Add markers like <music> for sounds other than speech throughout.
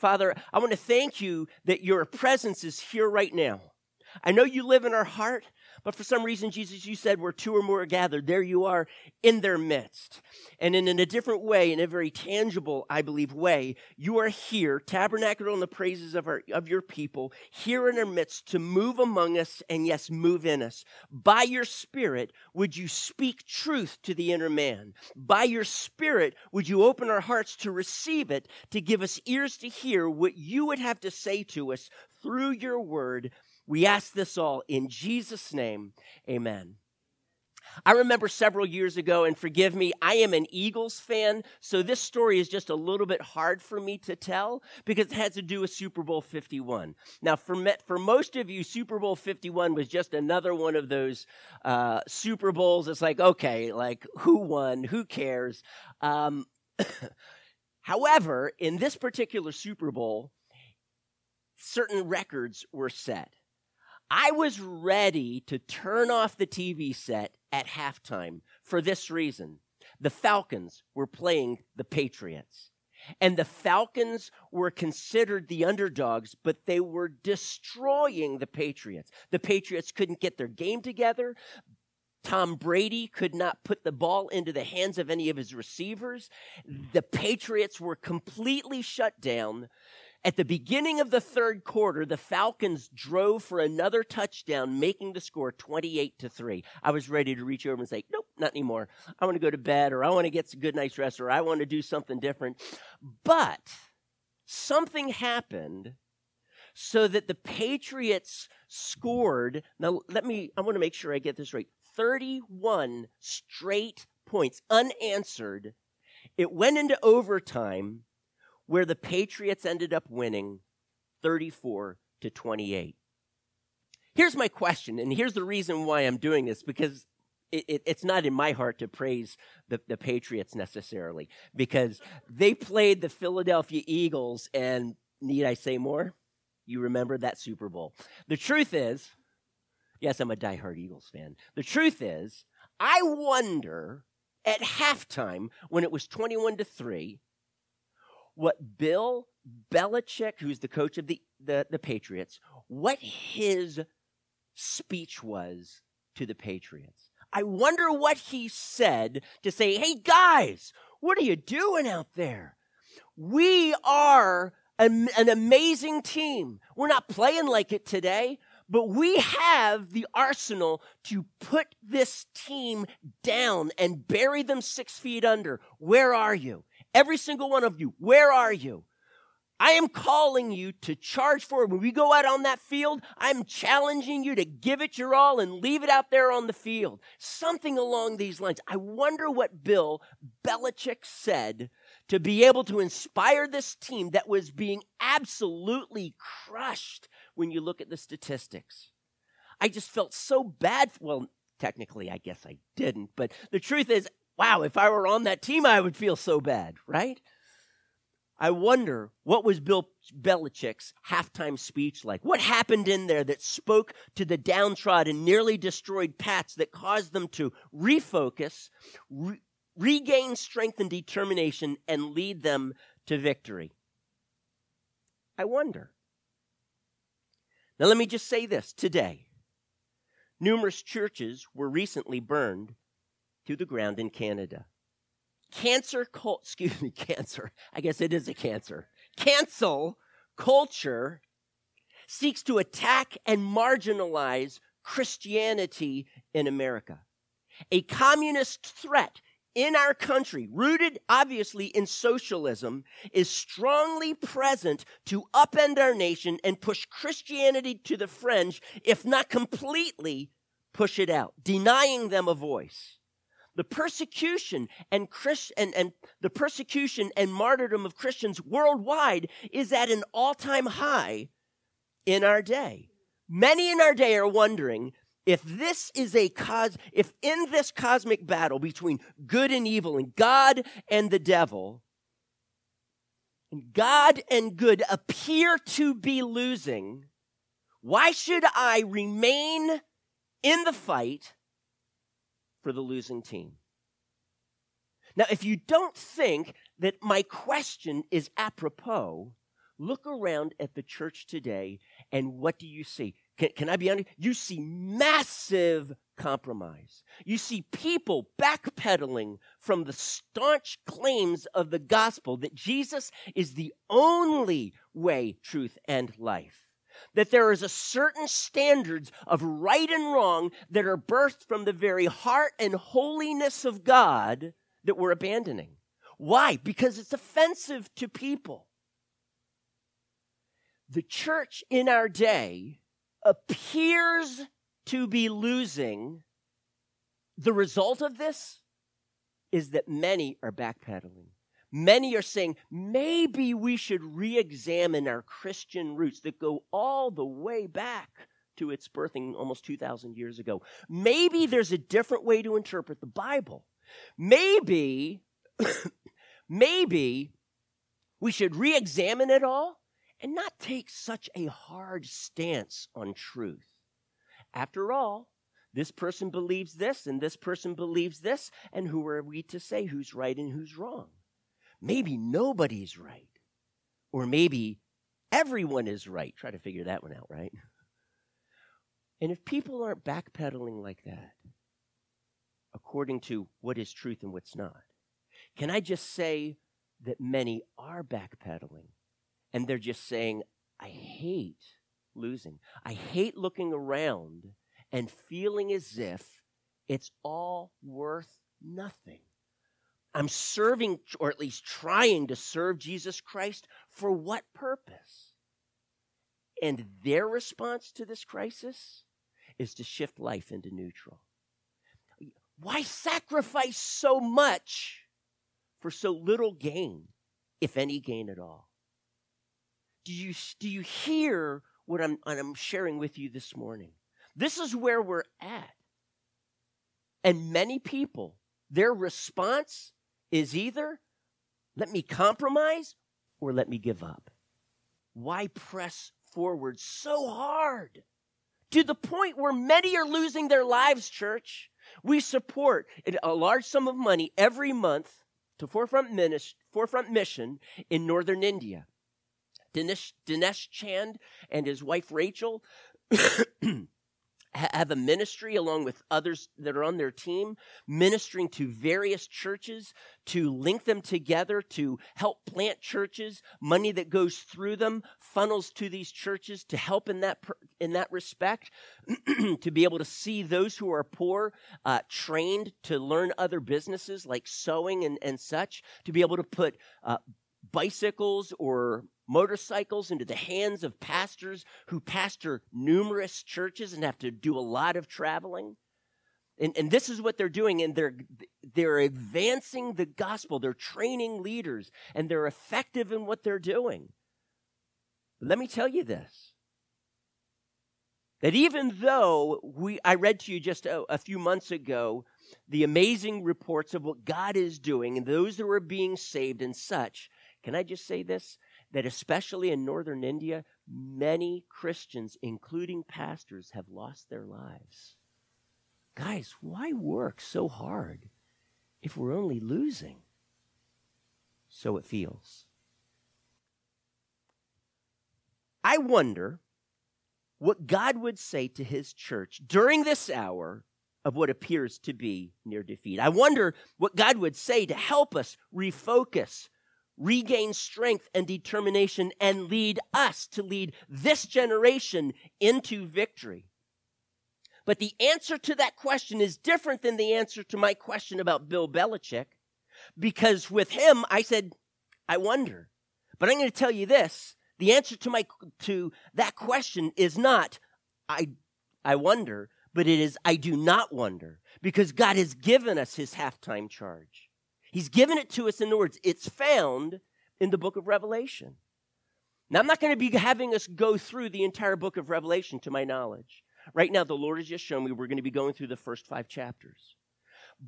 Father, I want to thank you that your presence is here right now. I know you live in our heart, but for some reason, Jesus, you said where two or more are gathered, there you are in their midst. And in, in a different way, in a very tangible, I believe, way, you are here, tabernacled in the praises of, our, of your people, here in our midst to move among us and, yes, move in us. By your Spirit, would you speak truth to the inner man? By your Spirit, would you open our hearts to receive it, to give us ears to hear what you would have to say to us through your word? We ask this all in Jesus' name. Amen. I remember several years ago, and forgive me, I am an Eagles fan, so this story is just a little bit hard for me to tell because it has to do with Super Bowl 51. Now, for, me, for most of you, Super Bowl 51 was just another one of those uh, Super Bowls. It's like, okay, like who won? Who cares? Um, <coughs> however, in this particular Super Bowl, certain records were set. I was ready to turn off the TV set at halftime for this reason. The Falcons were playing the Patriots. And the Falcons were considered the underdogs, but they were destroying the Patriots. The Patriots couldn't get their game together. Tom Brady could not put the ball into the hands of any of his receivers. The Patriots were completely shut down. At the beginning of the third quarter, the Falcons drove for another touchdown, making the score 28 to 3. I was ready to reach over and say, Nope, not anymore. I want to go to bed, or I want to get some good night's rest, or I want to do something different. But something happened so that the Patriots scored. Now, let me, I want to make sure I get this right 31 straight points, unanswered. It went into overtime where the Patriots ended up winning 34 to 28. Here's my question, and here's the reason why I'm doing this because it, it, it's not in my heart to praise the, the Patriots necessarily because they played the Philadelphia Eagles, and need I say more? You remember that Super Bowl. The truth is, yes, I'm a diehard Eagles fan. The truth is, I wonder at halftime when it was 21 to 3 what Bill Belichick, who's the coach of the, the, the Patriots, what his speech was to the Patriots. I wonder what he said to say, hey guys, what are you doing out there? We are an, an amazing team. We're not playing like it today, but we have the arsenal to put this team down and bury them six feet under. Where are you? Every single one of you, where are you? I am calling you to charge forward. When we go out on that field, I'm challenging you to give it your all and leave it out there on the field. Something along these lines. I wonder what Bill Belichick said to be able to inspire this team that was being absolutely crushed when you look at the statistics. I just felt so bad. Well, technically, I guess I didn't, but the truth is, wow, if I were on that team, I would feel so bad, right? I wonder what was Bill Belichick's halftime speech like? What happened in there that spoke to the downtrodden, nearly destroyed Pats that caused them to refocus, re- regain strength and determination, and lead them to victory? I wonder. Now, let me just say this today. Numerous churches were recently burned to the ground in Canada. Cancer, cult, excuse me, <laughs> cancer. I guess it is a cancer. Cancel culture seeks to attack and marginalize Christianity in America. A communist threat in our country, rooted obviously in socialism, is strongly present to upend our nation and push Christianity to the fringe, if not completely push it out, denying them a voice the persecution and, Christ, and, and the persecution and martyrdom of Christians worldwide is at an all-time high in our day. Many in our day are wondering if this is a cause, if in this cosmic battle between good and evil and God and the devil, and God and good appear to be losing, why should I remain in the fight for the losing team. Now, if you don't think that my question is apropos, Look around at the church today, and what do you see? Can, can I be honest? You see massive compromise. You see people backpedaling from the staunch claims of the gospel that Jesus is the only way, truth, and life. That there is a certain standards of right and wrong that are birthed from the very heart and holiness of God that we're abandoning. Why? Because it's offensive to people. The church in our day appears to be losing. The result of this is that many are backpedaling. Many are saying maybe we should re examine our Christian roots that go all the way back to its birthing almost 2,000 years ago. Maybe there's a different way to interpret the Bible. Maybe, <coughs> maybe we should re examine it all and not take such a hard stance on truth. After all, this person believes this and this person believes this, and who are we to say who's right and who's wrong? Maybe nobody's right, or maybe everyone is right. Try to figure that one out, right? And if people aren't backpedaling like that, according to what is truth and what's not, can I just say that many are backpedaling and they're just saying, I hate losing. I hate looking around and feeling as if it's all worth nothing. I'm serving, or at least trying to serve Jesus Christ for what purpose? And their response to this crisis is to shift life into neutral. Why sacrifice so much for so little gain, if any gain at all? Do you, do you hear what I'm, I'm sharing with you this morning? This is where we're at. And many people, their response is either let me compromise or let me give up. Why press forward so hard? To the point where many are losing their lives, church. We support a large sum of money every month to Forefront, Minis- Forefront Mission in northern India. Dinesh, Dinesh Chand and his wife Rachel have a ministry along with others that are on their team, ministering to various churches to link them together to help plant churches. Money that goes through them funnels to these churches to help in that in that respect, <clears throat> to be able to see those who are poor uh, trained to learn other businesses like sewing and, and such, to be able to put uh, bicycles or motorcycles into the hands of pastors who pastor numerous churches and have to do a lot of traveling. And, and this is what they're doing, and they're, they're advancing the gospel. They're training leaders, and they're effective in what they're doing. But let me tell you this that even though we, I read to you just a, a few months ago the amazing reports of what God is doing and those that are being saved and such, can I just say this? That especially in northern India, many Christians, including pastors, have lost their lives. Guys, why work so hard if we're only losing? So it feels. I wonder what God would say to his church during this hour of what appears to be near defeat. I wonder what God would say to help us refocus, regain strength and determination, and lead us to lead this generation into victory. But the answer to that question is different than the answer to my question about Bill Belichick, because with him, I said, I wonder. But I'm going to tell you this the answer to, my, to that question is not, I, I wonder, but it is, I do not wonder, because God has given us his halftime charge. He's given it to us in the words. It's found in the book of Revelation. Now, I'm not going to be having us go through the entire book of Revelation to my knowledge. Right now, the Lord has just shown me we're going to be going through the first five chapters.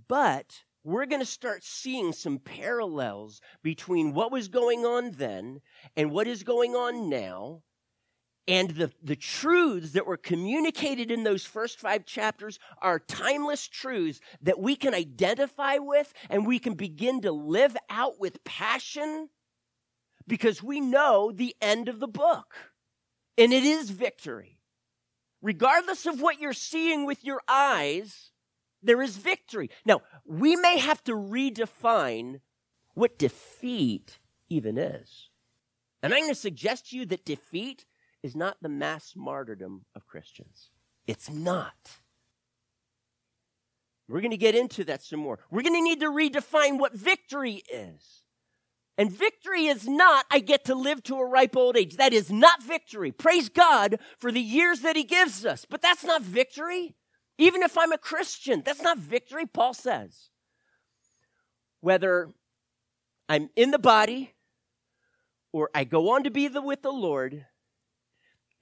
But we're going to start seeing some parallels between what was going on then and what is going on now and the, the truths that were communicated in those first five chapters are timeless truths that we can identify with and we can begin to live out with passion because we know the end of the book. And it is victory. Regardless of what you're seeing with your eyes, there is victory. Now, we may have to redefine what defeat even is. And I'm going to suggest to you that defeat is not the mass martyrdom of Christians. It's not. We're going to get into that some more. We're going to need to redefine what victory is. And victory is not, I get to live to a ripe old age. That is not victory. Praise God for the years that He gives us. But that's not victory. Even if I'm a Christian, that's not victory, Paul says. Whether I'm in the body or I go on to be the, with the Lord,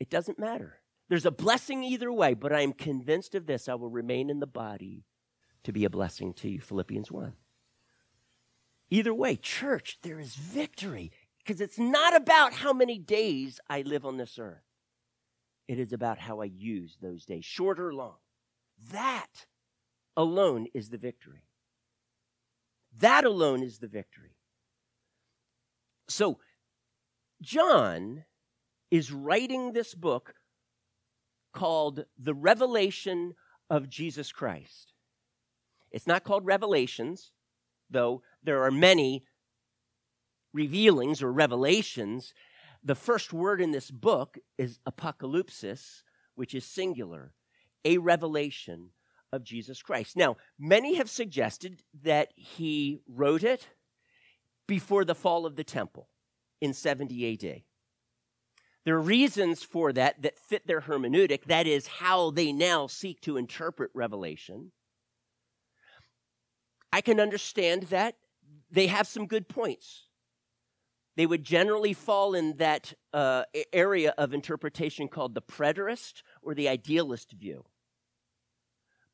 it doesn't matter. There's a blessing either way, but I am convinced of this I will remain in the body to be a blessing to you. Philippians 1. Either way, church, there is victory because it's not about how many days I live on this earth. It is about how I use those days, short or long. That alone is the victory. That alone is the victory. So, John is writing this book called The Revelation of Jesus Christ. It's not called Revelations, though there are many revealings or revelations. The first word in this book is apocalypsis, which is singular, a revelation of Jesus Christ. Now, many have suggested that he wrote it before the fall of the temple in 70 AD. There are reasons for that that fit their hermeneutic, that is, how they now seek to interpret Revelation. I can understand that. They have some good points. They would generally fall in that uh, area of interpretation called the preterist or the idealist view.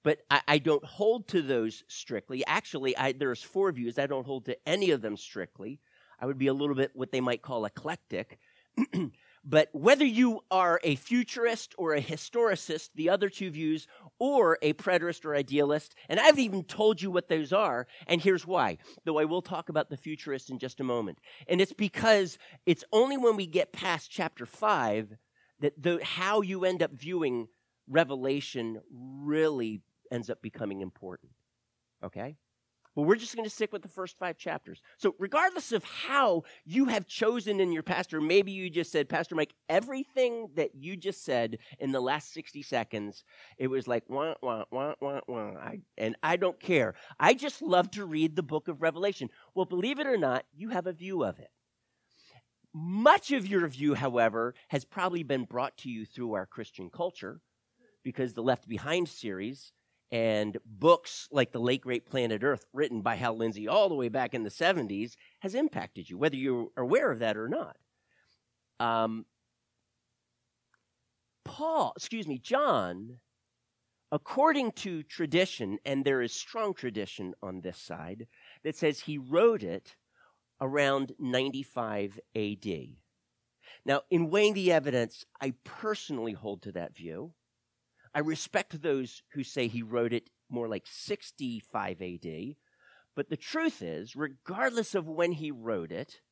But I, I don't hold to those strictly. Actually, I, there's four views. I don't hold to any of them strictly. I would be a little bit what they might call eclectic. <clears throat> But whether you are a futurist or a historicist, the other two views, or a preterist or idealist, and I've even told you what those are, and here's why, though I will talk about the futurist in just a moment. And it's because it's only when we get past chapter 5 that the, how you end up viewing Revelation really ends up becoming important. Okay? But we're just going to stick with the first five chapters. So, regardless of how you have chosen in your pastor, maybe you just said, Pastor Mike, everything that you just said in the last 60 seconds, it was like, wah, wah, wah, wah, wah. I, and I don't care. I just love to read the book of Revelation. Well, believe it or not, you have a view of it. Much of your view, however, has probably been brought to you through our Christian culture because the Left Behind series and books like The Late Great Planet Earth, written by Hal Lindsey all the way back in the 70s, has impacted you, whether you're aware of that or not. Um, Paul, excuse me, John, according to tradition, and there is strong tradition on this side, that says he wrote it around 95 AD. Now, in weighing the evidence, I personally hold to that view. I respect those who say he wrote it more like 65 AD. But the truth is, regardless of when he wrote it,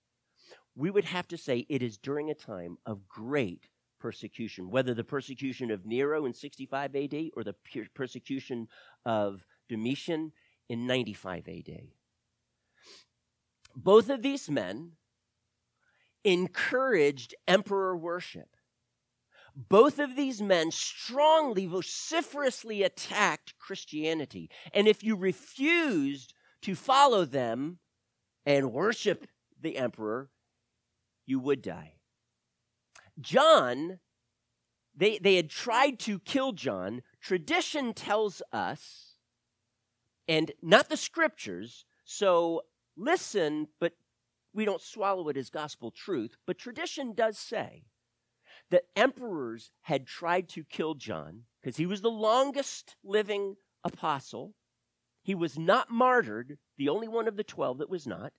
we would have to say it is during a time of great persecution, whether the persecution of Nero in 65 AD or the persecution of Domitian in 95 AD. Both of these men encouraged emperor worship. Both of these men strongly, vociferously attacked Christianity. And if you refused to follow them and worship the emperor, you would die. John, they, they had tried to kill John. Tradition tells us, and not the scriptures, so listen, but we don't swallow it as gospel truth. But tradition does say that emperors had tried to kill John because he was the longest living apostle. He was not martyred, the only one of the 12 that was not.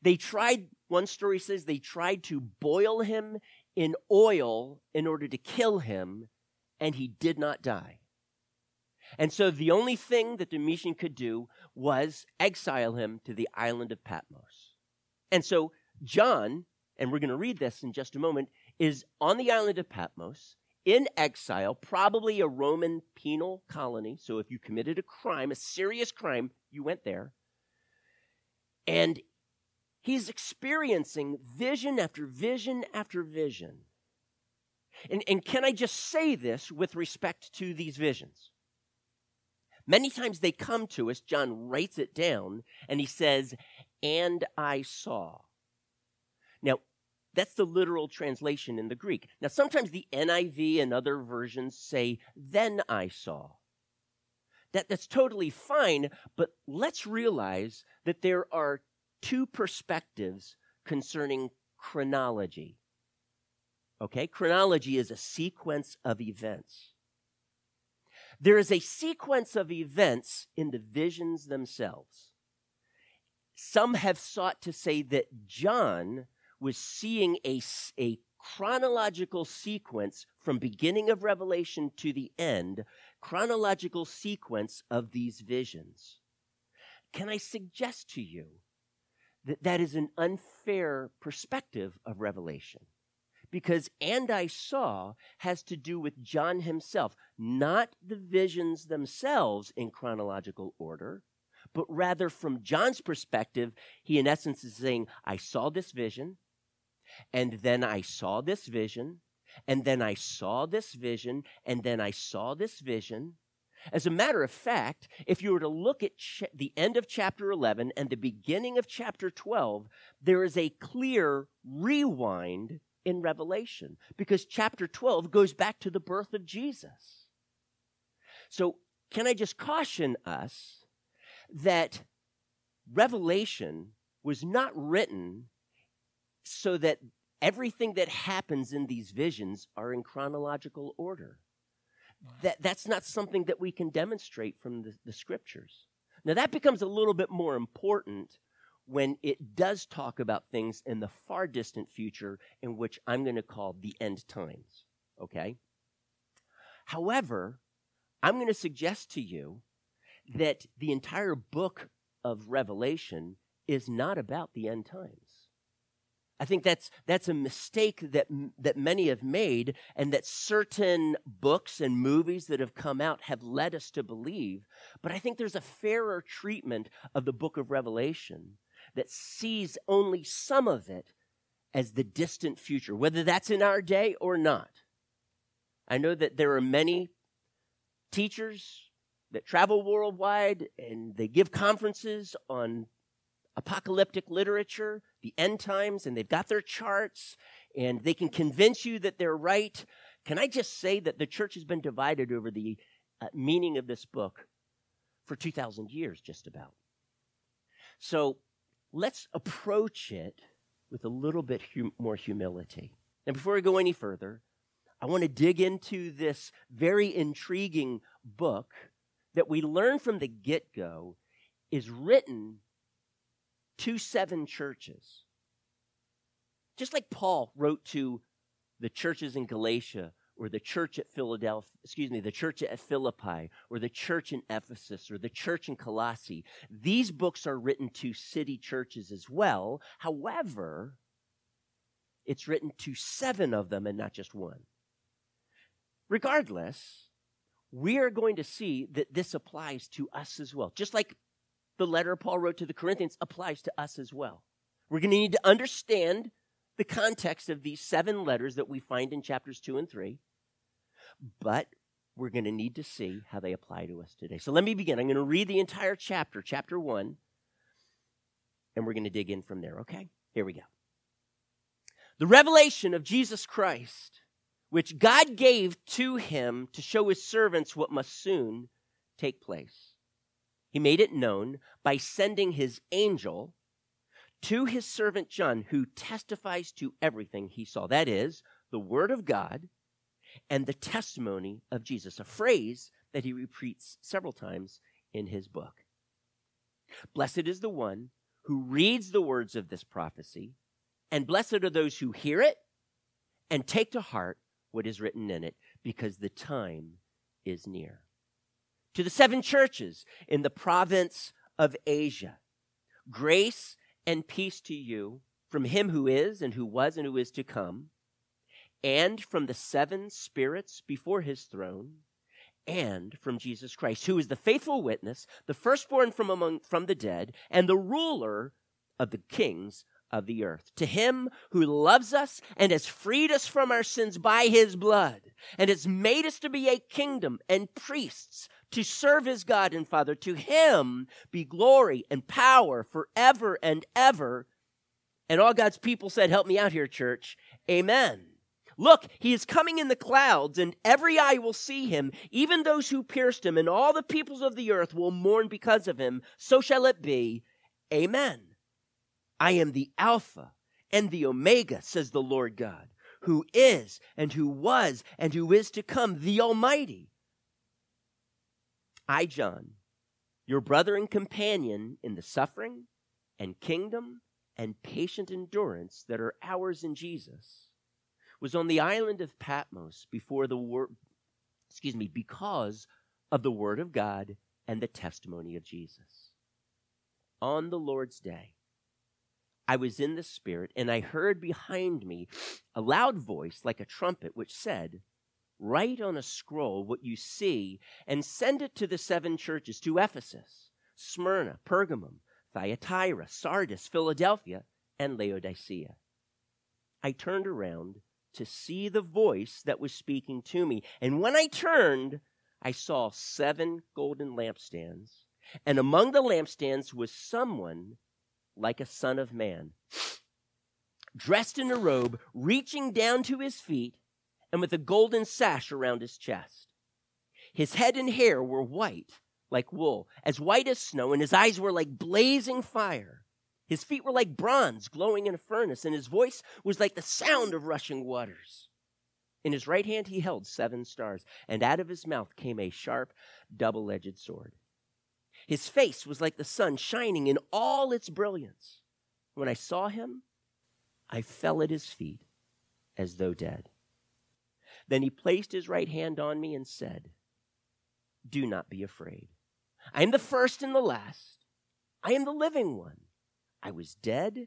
They tried, one story says, they tried to boil him in oil in order to kill him, and he did not die. And so the only thing that Domitian could do was exile him to the island of Patmos. And so John, and we're going to read this in just a moment, is on the island of Patmos in exile, probably a Roman penal colony. So if you committed a crime, a serious crime, you went there. And he's experiencing vision after vision after vision. And, and can I just say this with respect to these visions? Many times they come to us, John writes it down, and he says, And I saw. Now, that's the literal translation in the Greek. Now, sometimes the NIV and other versions say, Then I saw. That, that's totally fine, but let's realize that there are two perspectives concerning chronology. Okay? Chronology is a sequence of events. There is a sequence of events in the visions themselves. Some have sought to say that John was seeing a, a chronological sequence from beginning of revelation to the end chronological sequence of these visions. Can i suggest to you that that is an unfair perspective of revelation? Because and I saw has to do with John himself, not the visions themselves in chronological order, but rather from John's perspective, he in essence is saying, I saw this vision, and then I saw this vision, and then I saw this vision, and then I saw this vision. As a matter of fact, if you were to look at ch- the end of chapter 11 and the beginning of chapter 12, there is a clear rewind in Revelation because chapter 12 goes back to the birth of Jesus. So, can I just caution us that Revelation was not written so that everything that happens in these visions are in chronological order. That, that's not something that we can demonstrate from the, the scriptures. Now, that becomes a little bit more important when it does talk about things in the far distant future, in which I'm going to call the end times. Okay? However, I'm going to suggest to you mm-hmm. that the entire book of Revelation is not about the end times. I think that's that's a mistake that that many have made, and that certain books and movies that have come out have led us to believe. But I think there's a fairer treatment of the book of Revelation that sees only some of it as the distant future, whether that's in our day or not. I know that there are many teachers that travel worldwide and they give conferences on apocalyptic literature, the end times, and they've got their charts and they can convince you that they're right. Can I just say that the church has been divided over the uh, meaning of this book for 2,000 years, just about? So let's approach it with a little bit hum- more humility. And before we go any further, I want to dig into this very intriguing book that we learn from the get go is written to seven churches. Just like Paul wrote to the churches in Galatia or the church at Philadelphia, excuse me, the church at Philippi, or the church in Ephesus, or the church in Colossae. These books are written to city churches as well. However, it's written to seven of them and not just one. Regardless, we are going to see that this applies to us as well. Just like the letter Paul wrote to the Corinthians applies to us as well. We're going to need to understand the context of these seven letters that we find in chapters 2 and 3 but we're going to need to see how they apply to us today. So let me begin. I'm going to read the entire chapter, chapter 1, and we're going to dig in from there, okay? Here we go. The revelation of Jesus Christ, which God gave to him to show his servants what must soon take place. He made it known by sending his angel to his servant John, who testifies to everything he saw. That is, the Word of God and the testimony of Jesus, a phrase that he repeats several times in his book. Blessed is the one who reads the words of this prophecy, and blessed are those who hear it and take to heart what is written in it, because the time is near. To the seven churches in the province of Asia, grace and peace to you from him who is, and who was, and who is to come, and from the seven spirits before his throne, and from Jesus Christ, who is the faithful witness, the firstborn from among from the dead, and the ruler of the kings of the earth. To him who loves us and has freed us from our sins by his blood, and has made us to be a kingdom and priests to serve his God and Father, to him be glory and power forever and ever. And all God's people said, Help me out here, church. Amen. Look, he is coming in the clouds, and every eye will see him, even those who pierced him, and all the peoples of the earth will mourn because of him. So shall it be. Amen. I am the Alpha and the Omega, says the Lord God, who is and who was and who is to come, the Almighty. I, John, your brother and companion in the suffering and kingdom and patient endurance that are ours in Jesus, was on the island of Patmos before the word, excuse me, because of the word of God and the testimony of Jesus. On the Lord's day, I was in the Spirit, and I heard behind me a loud voice like a trumpet, which said, Write on a scroll what you see and send it to the seven churches to Ephesus, Smyrna, Pergamum, Thyatira, Sardis, Philadelphia, and Laodicea. I turned around to see the voice that was speaking to me, and when I turned, I saw seven golden lampstands, and among the lampstands was someone like a son of man, <sniffs> dressed in a robe reaching down to his feet and with a golden sash around his chest. His head and hair were white like wool, as white as snow, and his eyes were like blazing fire. His feet were like bronze glowing in a furnace, and his voice was like the sound of rushing waters. In his right hand he held seven stars, and out of his mouth came a sharp, double edged sword. His face was like the sun shining in all its brilliance. When I saw him, I fell at his feet as though dead. Then he placed his right hand on me and said, Do not be afraid. I am the first and the last. I am the living one. I was dead,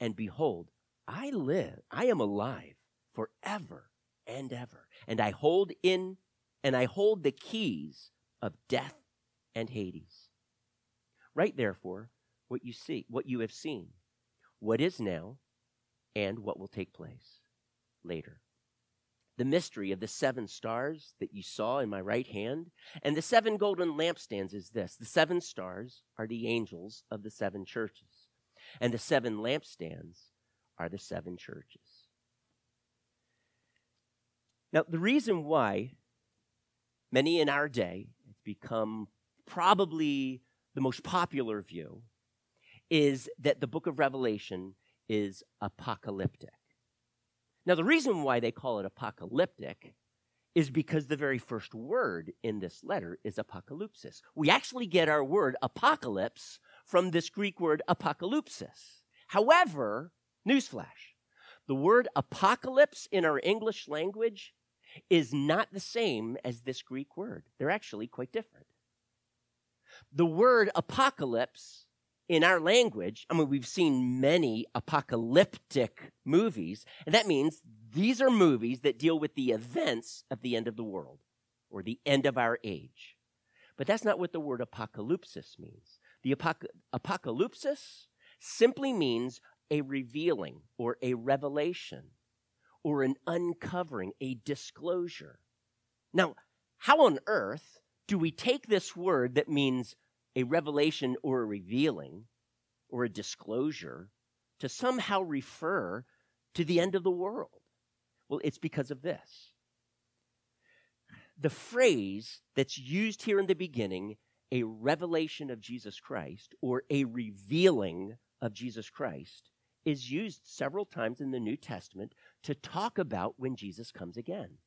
and behold, I live. I am alive forever and ever. And I hold in, and I hold the keys of death and Hades. Write therefore what you see, what you have seen, what is now, and what will take place later. The mystery of the seven stars that you saw in my right hand and the seven golden lampstands is this the seven stars are the angels of the seven churches, and the seven lampstands are the seven churches. Now, the reason why many in our day have become probably the most popular view is that the book of Revelation is apocalyptic. Now, the reason why they call it apocalyptic is because the very first word in this letter is apocalypsis. We actually get our word apocalypse from this Greek word apocalypsis. However, newsflash, the word apocalypse in our English language is not the same as this Greek word. They're actually quite different the word apocalypse in our language, I mean, we've seen many apocalyptic movies, and that means these are movies that deal with the events of the end of the world or the end of our age. But that's not what the word apocalypsis means. The apoc- apocalypsis simply means a revealing or a revelation or an uncovering, a disclosure. Now, how on earth do we take this word that means a revelation or a revealing or a disclosure to somehow refer to the end of the world? Well, it's because of this. The phrase that's used here in the beginning, a revelation of Jesus Christ or a revealing of Jesus Christ, is used several times in the New Testament to talk about when Jesus comes again.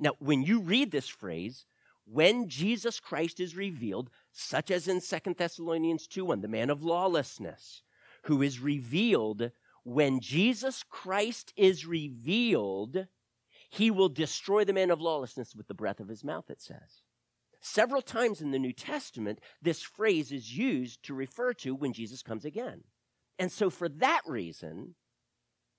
Now, when you read this phrase, when Jesus Christ is revealed, such as in Second Thessalonians 2 1, the man of lawlessness, who is revealed, when Jesus Christ is revealed, he will destroy the man of lawlessness with the breath of his mouth, it says. Several times in the New Testament, this phrase is used to refer to when Jesus comes again. And so, for that reason,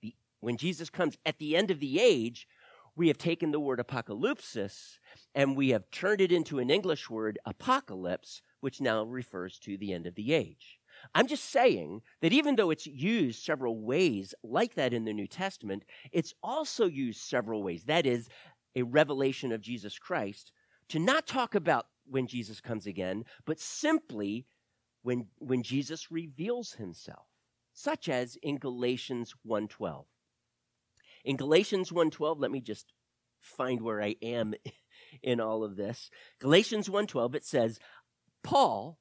the, when Jesus comes at the end of the age, we have taken the word apocalypsis and we have turned it into an English word, apocalypse, which now refers to the end of the age. I'm just saying that even though it's used several ways like that in the New Testament, it's also used several ways. That is, a revelation of Jesus Christ to not talk about when Jesus comes again, but simply when, when Jesus reveals himself, such as in Galatians 1:12. In Galatians 1:12, let me just find where I am <laughs> in all of this. Galatians 1:12 it says, Paul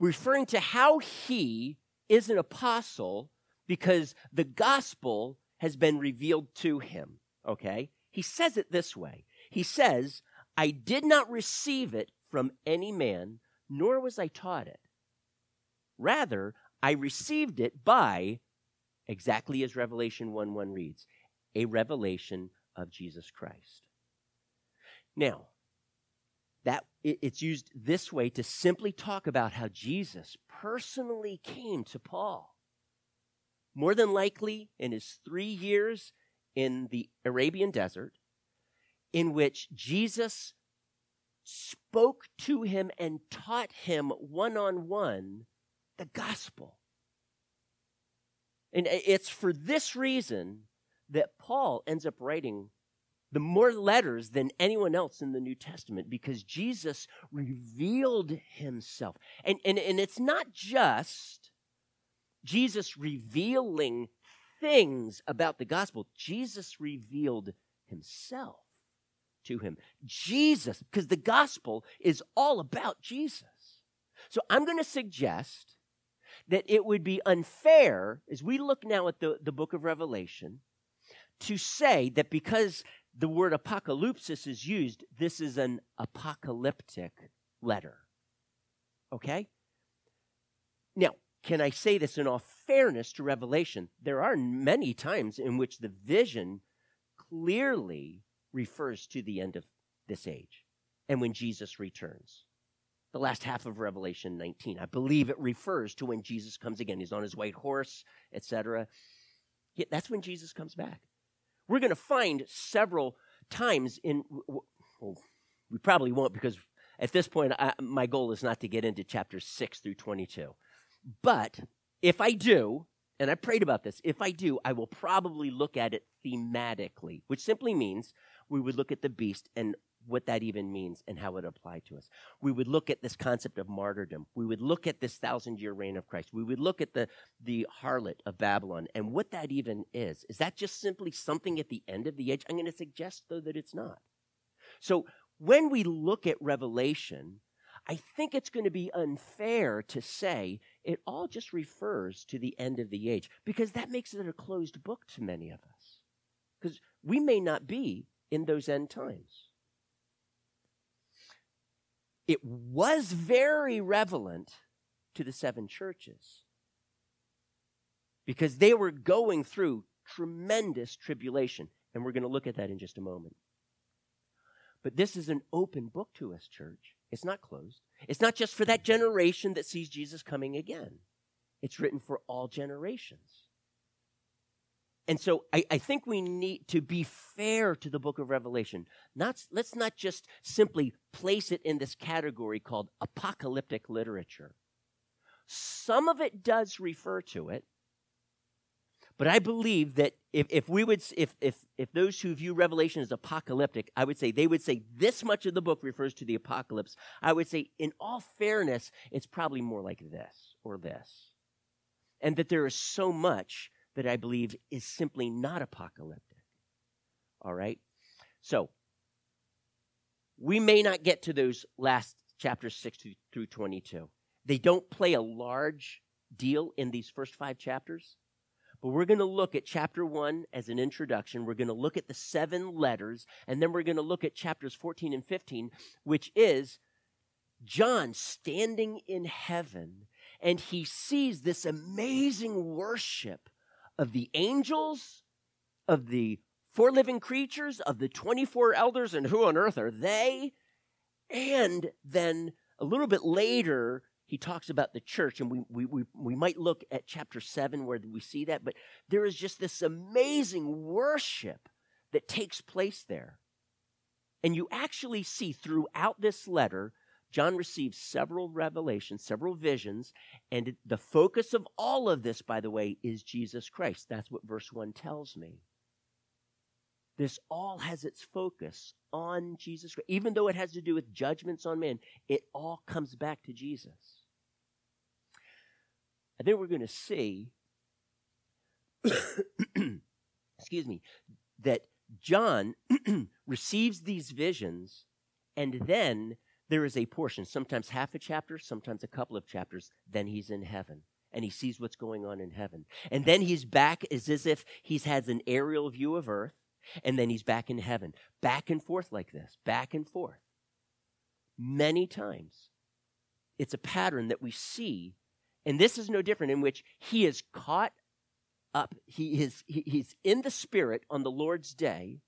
referring to how he is an apostle because the gospel has been revealed to him, okay? He says it this way. He says, "I did not receive it from any man, nor was I taught it. Rather, I received it by exactly as Revelation 1 1 reads, a revelation of Jesus Christ. Now, that it's used this way to simply talk about how Jesus personally came to Paul. More than likely, in his three years in the Arabian desert, in which Jesus spoke to him and taught him one on one the gospel. And it's for this reason that Paul ends up writing the more letters than anyone else in the New Testament because Jesus revealed himself. And, and, and it's not just Jesus revealing things about the gospel, Jesus revealed himself to him. Jesus, because the gospel is all about Jesus. So I'm going to suggest that it would be unfair as we look now at the, the book of Revelation to say that because the word apocalypsis is used, this is an apocalyptic letter. Okay? Now, can I say this in all fairness to Revelation? There are many times in which the vision clearly refers to the end of this age and when Jesus returns. The last half of Revelation 19. I believe it refers to when Jesus comes again. He's on his white horse, etc. That's when Jesus comes back. We're going to find several times in, well, we probably won't because at this point, I, my goal is not to get into chapters 6 through 22. But if I do, and I prayed about this, if I do, I will probably look at it thematically, which simply means we would look at the beast and what that even means and how it applied to us. We would look at this concept of martyrdom. We would look at this thousand year reign of Christ. We would look at the, the harlot of Babylon and what that even is. Is that just simply something at the end of the age? I'm going to suggest, though, that it's not. So when we look at Revelation, I think it's going to be unfair to say it all just refers to the end of the age because that makes it a closed book to many of us. Because we may not be in those end times it was very relevant to the seven churches because they were going through tremendous tribulation. And we're going to look at that in just a moment. But this is an open book to us, church. It's not closed. It's not just for that generation that sees Jesus coming again, it's written for all generations. And so I, I, think we need to be fair to the book of Revelation. Not, let's not just simply place it in this category called apocalyptic literature. Some of it does refer to it, but I believe that if, if we would if, if if those who view Revelation as apocalyptic, I would say they would say this much of the book refers to the apocalypse. I would say, in all fairness, it's probably more like this or this. And that there is so much that I believe is simply not apocalyptic. All right? So, we may not get to those last chapters 6 through 22. They don't play a large deal in these first five chapters. But we're going to look at chapter 1 as an introduction. We're going to look at the seven letters, and then we're going to look at chapters 14 and 15, which is John standing in heaven, and he sees this amazing worship of the angels, of the four living creatures, of the 24 elders, and who on earth are they? And then a little bit later, he talks about the church, and we, we, we, we might look at chapter 7 where we see that, but there is just this amazing worship that takes place there. And you actually see throughout this letter, John receives several revelations, several visions, and the focus of all of this, by the way, is Jesus Christ. That's what verse 1 tells me. This all has its focus on Jesus Christ. Even though it has to do with judgments on man, it all comes back to Jesus. And then we're going to see, <coughs> excuse me, that John <coughs> receives these visions, and then there is a portion, sometimes half a chapter, sometimes a couple of chapters, then he's in heaven and he sees what's going on in heaven. And then he's back as if he's has an aerial view of earth, and then he's back in heaven. Back and forth like this, back and forth. Many times. It's a pattern that we see, and this is no different, in which he is caught up, he is he, he's in the spirit on the Lord's day,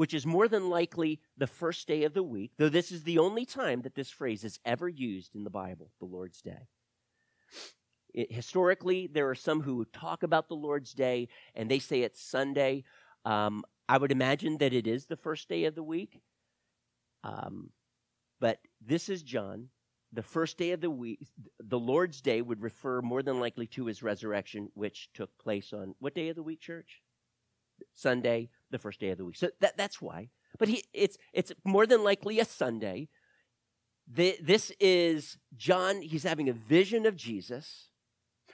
which is more than likely the first day of the week, though this is the only time that this phrase is ever used in the Bible, the Lord's day. It, historically, there are some who talk about the Lord's day and they say it's Sunday. Um, I would imagine that it is the first day of the week. Um, but this is John the first day of the week, the Lord's Day would refer more than likely to his resurrection, which took place on what day of the week, church? Sunday, the first day of the week. So that, that's why. But he, it's, it's more than likely a Sunday. The, this is John, he's having a vision of Jesus.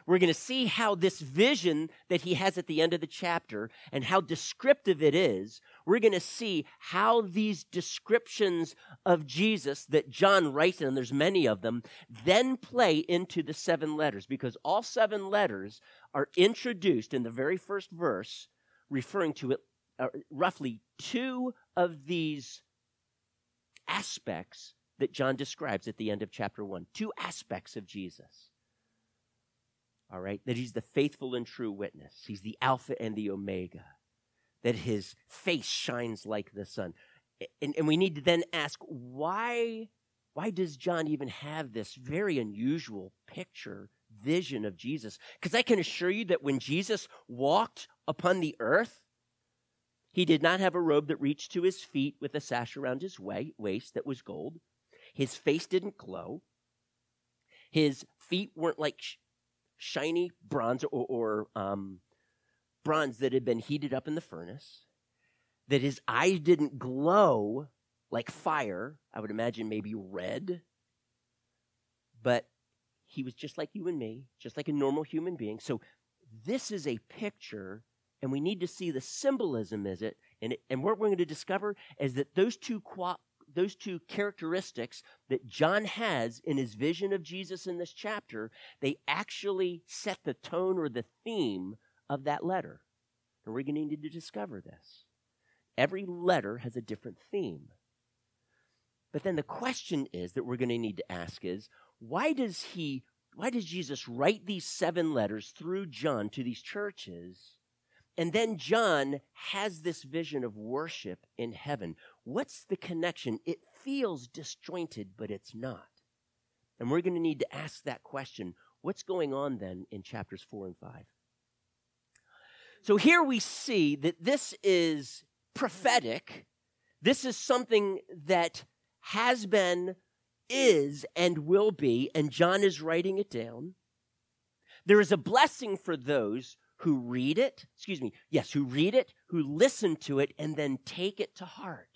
We're going to see how this vision that he has at the end of the chapter and how descriptive it is, we're going to see how these descriptions of Jesus that John writes, and there's many of them, then play into the seven letters because all seven letters are introduced in the very first verse, referring to it uh, roughly two of these aspects that John describes at the end of chapter 1. Two aspects of Jesus all right? That he's the faithful and true witness. He's the Alpha and the Omega. That his face shines like the sun. And, and we need to then ask why, why does John even have this very unusual picture, vision of Jesus? Because I can assure you that when Jesus walked upon the earth, he did not have a robe that reached to his feet with a sash around his waist that was gold. His face didn't glow. His feet weren't like shiny bronze or, or um, bronze that had been heated up in the furnace, that his eyes didn't glow like fire. I would imagine maybe red. But he was just like you and me, just like a normal human being. So this is a picture, and we need to see the symbolism is it. And, it, and what we're going to discover is that those two qua- those two characteristics that John has in his vision of Jesus in this chapter, they actually set the tone or the theme of that letter. And we're going to need to discover this. Every letter has a different theme. But then the question is that we're going to need to ask is why does he why does Jesus write these seven letters through John to these churches? And then John has this vision of worship in heaven. What's the connection? It feels disjointed, but it's not. And we're going to need to ask that question. What's going on then in chapters 4 and 5? So here we see that this is prophetic. This is something that has been, is, and will be, and John is writing it down. There is a blessing for those who read it, excuse me, yes, who read it, who listen to it, and then take it to heart.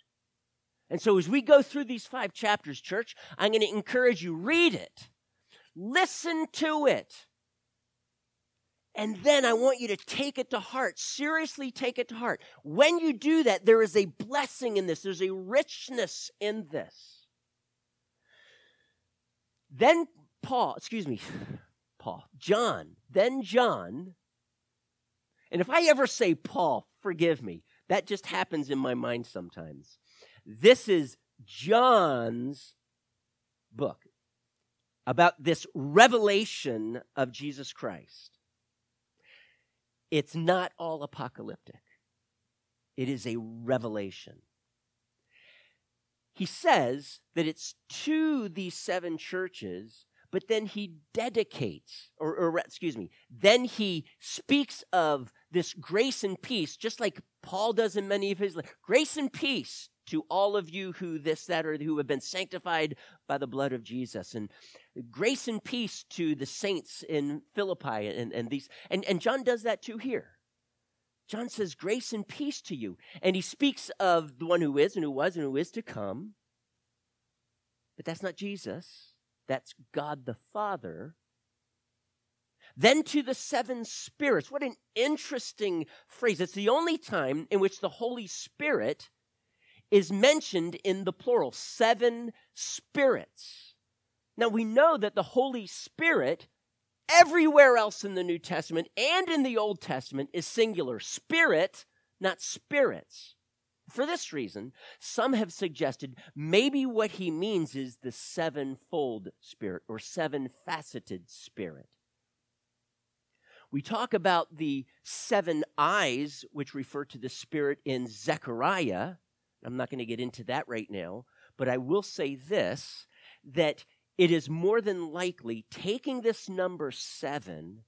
And so as we go through these five chapters, church, I'm going to encourage you read it. Listen to it. And then I want you to take it to heart. Seriously take it to heart. When you do that, there is a blessing in this. There's a richness in this. Then Paul, excuse me, Paul, John, then John. And if I ever say Paul, forgive me. That just happens in my mind sometimes. This is John's book about this revelation of Jesus Christ. It's not all apocalyptic, it is a revelation. He says that it's to these seven churches, but then he dedicates, or, or excuse me, then he speaks of this grace and peace, just like Paul does in many of his grace and peace to all of you who this, that, or who have been sanctified by the blood of Jesus. And grace and peace to the saints in Philippi and, and these. And, and John does that too here. John says, Grace and peace to you. And he speaks of the one who is and who was and who is to come. But that's not Jesus, that's God the Father. Then to the seven spirits. What an interesting phrase. It's the only time in which the Holy Spirit is mentioned in the plural seven spirits. Now we know that the Holy Spirit, everywhere else in the New Testament and in the Old Testament, is singular spirit, not spirits. For this reason, some have suggested maybe what he means is the sevenfold spirit or seven faceted spirit. We talk about the seven eyes, which refer to the Spirit in Zechariah. I'm not going to get into that right now, but I will say this that it is more than likely taking this number seven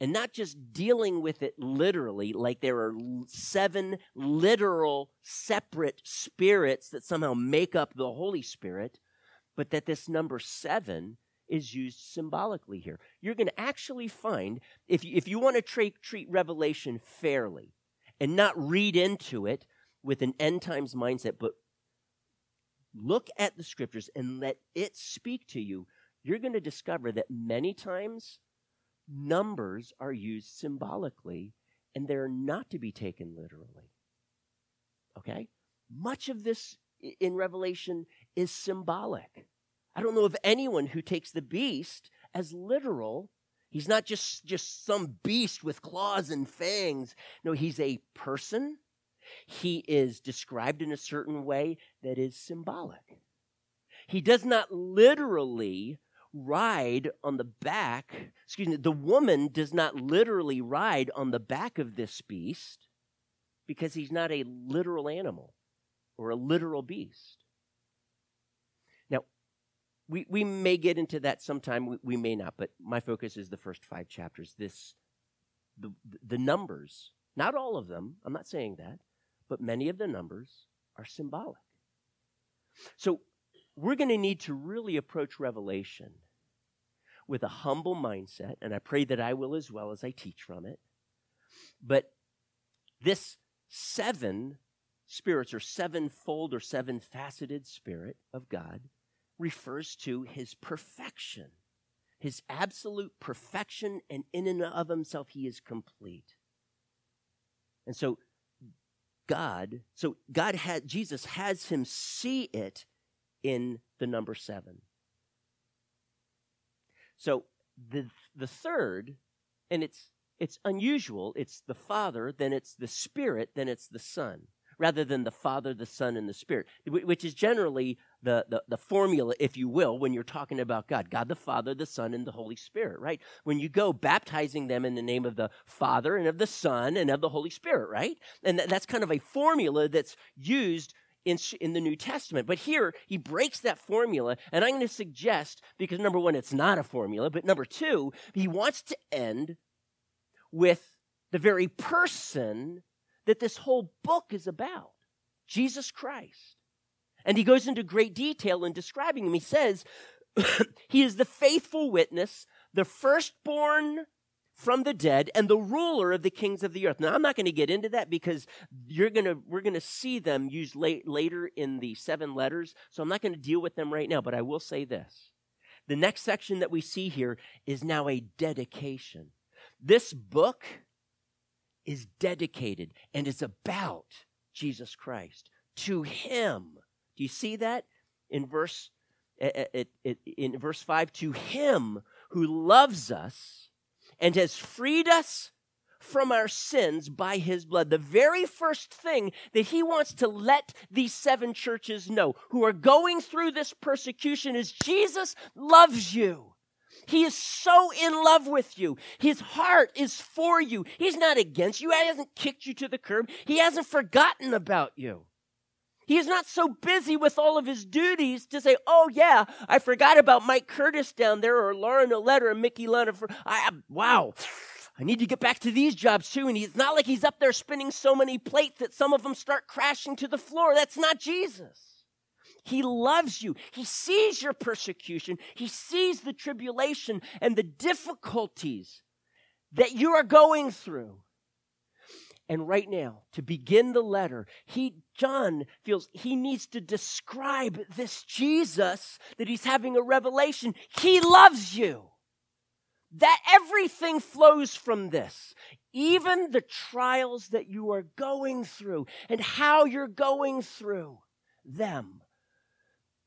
and not just dealing with it literally, like there are seven literal separate spirits that somehow make up the Holy Spirit, but that this number seven is used symbolically here. You're going to actually find, if you, if you want to treat, treat Revelation fairly and not read into it with an end times mindset, but look at the scriptures and let it speak to you, you're going to discover that many times numbers are used symbolically and they're not to be taken literally. Okay? Much of this in Revelation is symbolic. I don't know of anyone who takes the beast as literal. He's not just, just some beast with claws and fangs. No, he's a person. He is described in a certain way that is symbolic. He does not literally ride on the back, excuse me, the woman does not literally ride on the back of this beast because he's not a literal animal or a literal beast. We, we may get into that sometime, we, we may not, but my focus is the first five chapters. This, the, the numbers, not all of them, I'm not saying that, but many of the numbers are symbolic. So we're going to need to really approach Revelation with a humble mindset, and I pray that I will as well as I teach from it. But this seven spirits, or sevenfold or seven faceted spirit of God, refers to his perfection, his absolute perfection, and in and of himself, he is complete. And so, God, so God had, Jesus has him see it in the number seven. So the, the third, and it's, it's unusual, it's the Father, then it's the Spirit, then it's the Son rather than the Father, the Son, and the Spirit, which is generally the, the, the, formula, if you will, when you're talking about God God the Father, the Son, and the Holy Spirit, right? When you go baptizing them in the name of the Father and of the Son and of the Holy Spirit, right? And that's kind of a formula that's used in, in the New Testament. But here, he breaks that formula, and I'm going to suggest, because number one, it's not a formula, but number two, he wants to end with the very person that this whole book is about Jesus Christ. And he goes into great detail in describing him. He says, <clears throat> He is the faithful witness, the firstborn from the dead, and the ruler of the kings of the earth. Now, I'm not going to get into that because you're going to, we're going to see them used late, later in the seven letters. So I'm not going to deal with them right now, but I will say this. The next section that we see here is now a dedication. This book is dedicated and is about Jesus Christ. To him. Do you see that in verse eh, eh, in verse 5 to him who loves us and has freed us from our sins by his blood. The very first thing that he wants to let these seven churches know who are going through this persecution is Jesus loves you. He is so in love with you. His heart is for you. He's not against you. He hasn't kicked you to the curb. He hasn't forgotten about you. He is not so busy with all of his duties to say, oh, yeah, I forgot about Mike Curtis down there or Lauren Letter and Mickey Leonard. For, I, I, wow, I need to get back to these jobs too. And it's not like he's up there spinning so many plates that some of them start crashing to the floor. That's not Jesus. He loves you. He sees your persecution. He sees the tribulation and the difficulties that you are going through. And right now, to begin the letter, he, John feels he needs to describe this Jesus that he's having a revelation. He loves you. That everything flows from this. Even the trials that you are going through and how you're going through them.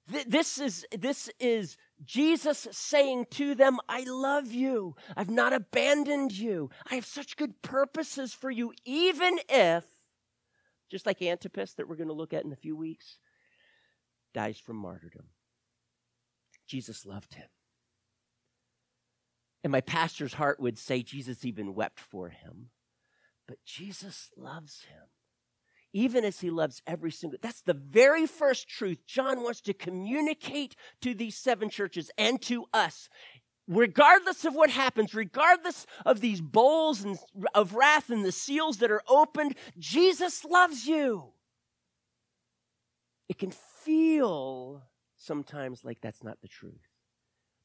This is, this is Jesus saying to them, I love you. I've not abandoned you. I have such good purposes for you, even if, just like Antipas that we're going to look at in a few weeks, dies from martyrdom. Jesus loved him. And my pastor's heart would say Jesus even wept for him. But Jesus loves him even as he loves every single that's the very first truth john wants to communicate to these seven churches and to us. Regardless of what happens regardless of these bowls and, of wrath and the seals that are opened jesus loves you. It can feel sometimes like that's not the truth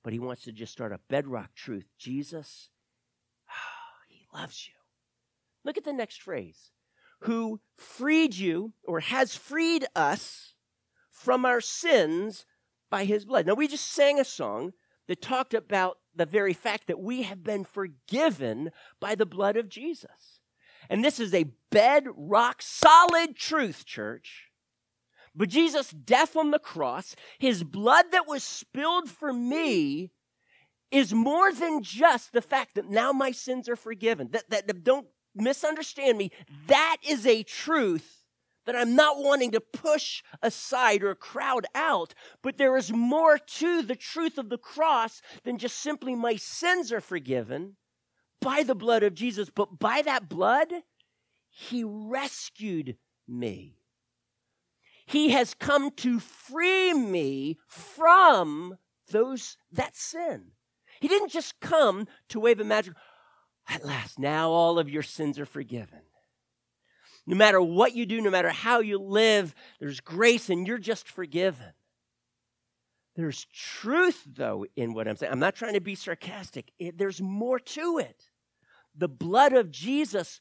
but he wants to just start a bedrock truth. Jesus <sighs> he loves you. Look at the next phrase who freed you or has freed us from our sins by his blood. Now, we just sang a song that talked about the very fact that we have been forgiven by the blood of Jesus. And this is a bedrock, solid truth, church. But Jesus' death on the cross, his blood that was spilled for me, is more than just the fact that now my sins are forgiven. That, that don't misunderstand me. That is a truth that I'm not wanting to push aside or crowd out. But there is more to the truth of the cross than just simply my sins are forgiven by the blood of Jesus. But by that blood, He rescued me. He has come to free me from those that sin. He didn't just come to wave a magic, at last, now all of your sins are forgiven. No matter what you do, no matter how you live, there's grace and you're just forgiven. There's truth, though, in what I'm saying. I'm not trying to be sarcastic. It, there's more to it. The blood of Jesus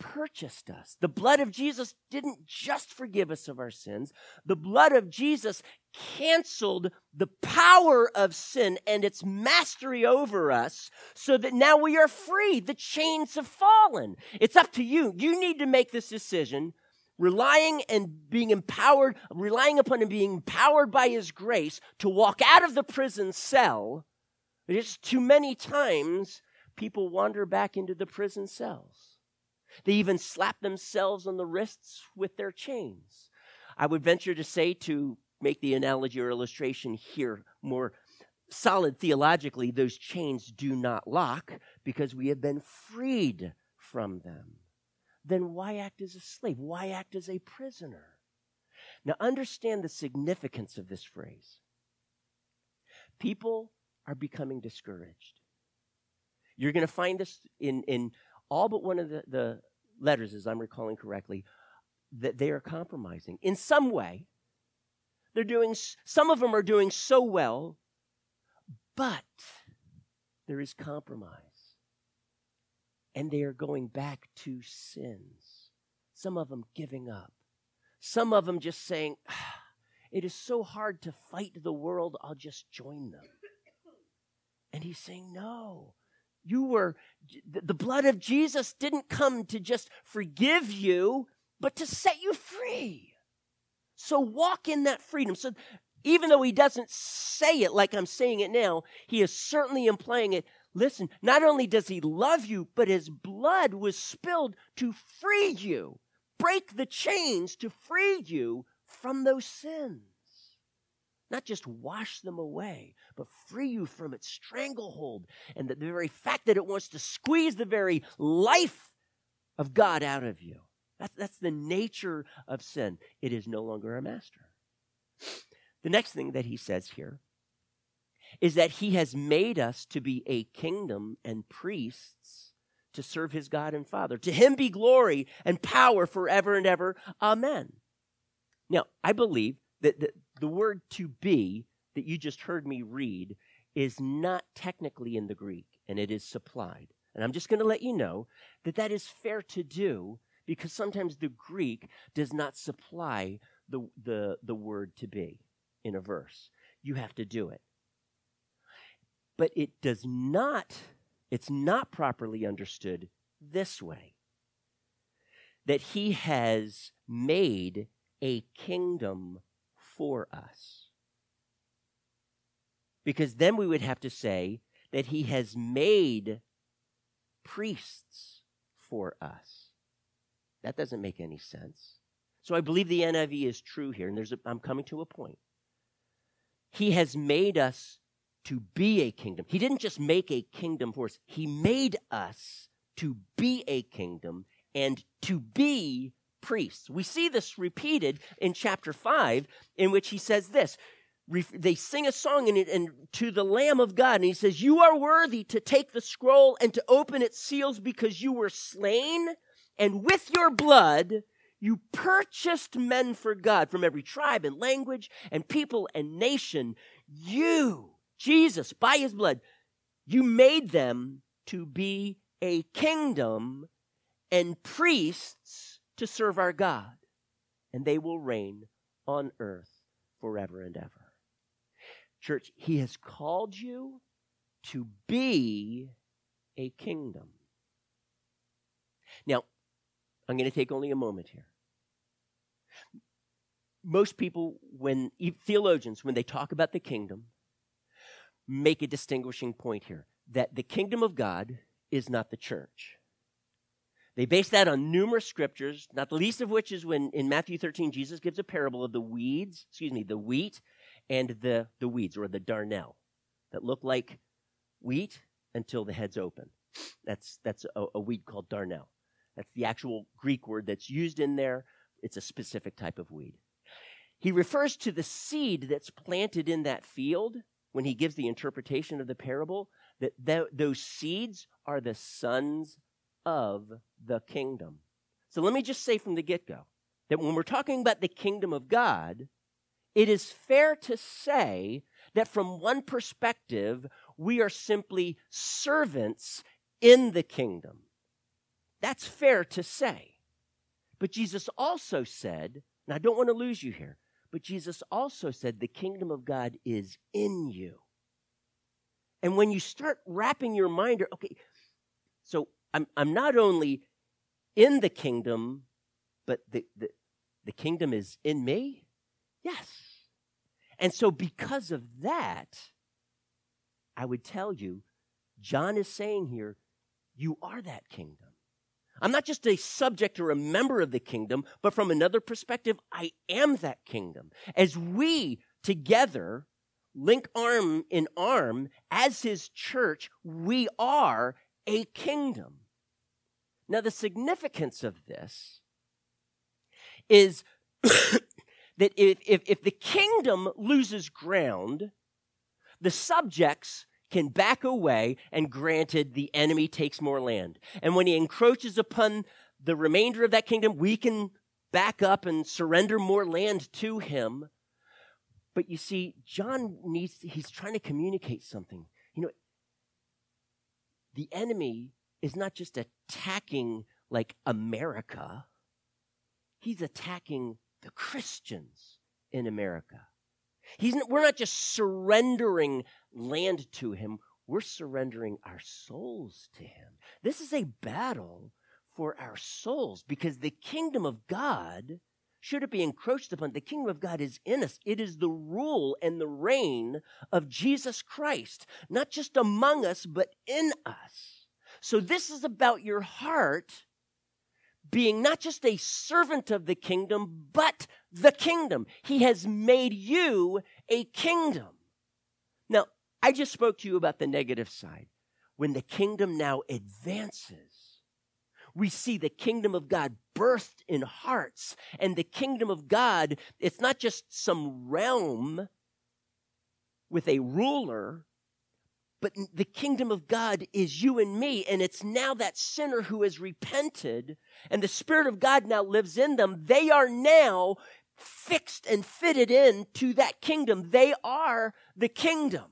purchased us. The blood of Jesus didn't just forgive us of our sins, the blood of Jesus canceled the power of sin and its mastery over us so that now we are free. The chains have fallen. It's up to you. You need to make this decision. Relying and being empowered, relying upon and being empowered by His grace to walk out of the prison cell. It's too many times people wander back into the prison cells. They even slap themselves on the wrists with their chains. I would venture to say, to make the analogy or illustration here more solid theologically, those chains do not lock because we have been freed from them. Then why act as a slave? Why act as a prisoner? Now, understand the significance of this phrase. People are becoming discouraged. You're going to find this in, in all but one of the, the letters, as I'm recalling correctly, that they are compromising in some way. They're doing, some of them are doing so well, but there is compromise. And they are going back to sins. Some of them giving up. Some of them just saying, ah, It is so hard to fight the world, I'll just join them. And he's saying, No, you were, the blood of Jesus didn't come to just forgive you, but to set you free. So walk in that freedom. So even though he doesn't say it like I'm saying it now, he is certainly implying it. Listen, not only does he love you, but his blood was spilled to free you, break the chains to free you from those sins. Not just wash them away, but free you from its stranglehold and the very fact that it wants to squeeze the very life of God out of you. That's, that's the nature of sin. It is no longer a master. The next thing that he says here is that he has made us to be a kingdom and priests to serve his God and Father. To him be glory and power forever and ever. Amen. Now, I believe that the, the word to be that you just heard me read is not technically in the Greek, and it is supplied. And I'm just going to let you know that that is fair to do because sometimes the Greek does not supply the, the, the word to be in a verse. You have to do it. But it does not, it's not properly understood this way that he has made a kingdom for us. Because then we would have to say that he has made priests for us. That doesn't make any sense. So I believe the NIV is true here, and there's a, I'm coming to a point. He has made us to be a kingdom. He didn't just make a kingdom for us, He made us to be a kingdom and to be priests. We see this repeated in chapter 5, in which he says this. They sing a song and, and to the Lamb of God, and he says, You are worthy to take the scroll and to open its seals because you were slain, and with your blood you purchased men for God from every tribe and language and people and nation. You, Jesus, by his blood, you made them to be a kingdom and priests to serve our God, and they will reign on earth forever and ever. Church, He has called you to be a kingdom. Now, I'm going to take only a moment here. Most people, when theologians, when they talk about the kingdom, make a distinguishing point here that the kingdom of God is not the church. They base that on numerous scriptures, not the least of which is when in Matthew 13, Jesus gives a parable of the weeds, excuse me, the wheat and the, the weeds, or the darnel, that look like wheat until the head's open. That's, that's a, a weed called darnel. That's the actual Greek word that's used in there. It's a specific type of weed. He refers to the seed that's planted in that field when he gives the interpretation of the parable, that th- those seeds are the sons of the kingdom. So let me just say from the get go that when we're talking about the kingdom of God, it is fair to say that from one perspective, we are simply servants in the kingdom. That's fair to say. But Jesus also said, and I don't want to lose you here, but Jesus also said the kingdom of God is in you. And when you start wrapping your mind, okay, so I'm, I'm not only in the kingdom, but the, the, the kingdom is in me? Yes. And so, because of that, I would tell you, John is saying here, you are that kingdom. I'm not just a subject or a member of the kingdom, but from another perspective, I am that kingdom. As we together link arm in arm as his church, we are a kingdom. Now, the significance of this is <coughs> that if, if, if, the kingdom loses ground, the subjects can back away, and granted, the enemy takes more land. And when he encroaches upon the remainder of that kingdom, we can back up and surrender more land to him. But you see, John needs, he's trying to communicate something. You know, the enemy is not just attacking like America, he's attacking the Christians in America. He's, we're not just surrendering land to him, we're surrendering our souls to him. This is a battle for our souls because the kingdom of God, should it be encroached upon, the kingdom of God is in us. It is the rule and the reign of Jesus Christ, not just among us, but in us. So, this is about your heart being not just a servant of the kingdom, but the kingdom. He has made you a kingdom. Now, I just spoke to you about the negative side. When the kingdom now advances, we see the kingdom of God birthed in hearts. And the kingdom of God, it's not just some realm with a ruler, but the kingdom of God is you and me. And it's now that sinner who has repented and the Spirit of God now lives in them. They are now fixed and fitted in to that kingdom. They are the kingdom.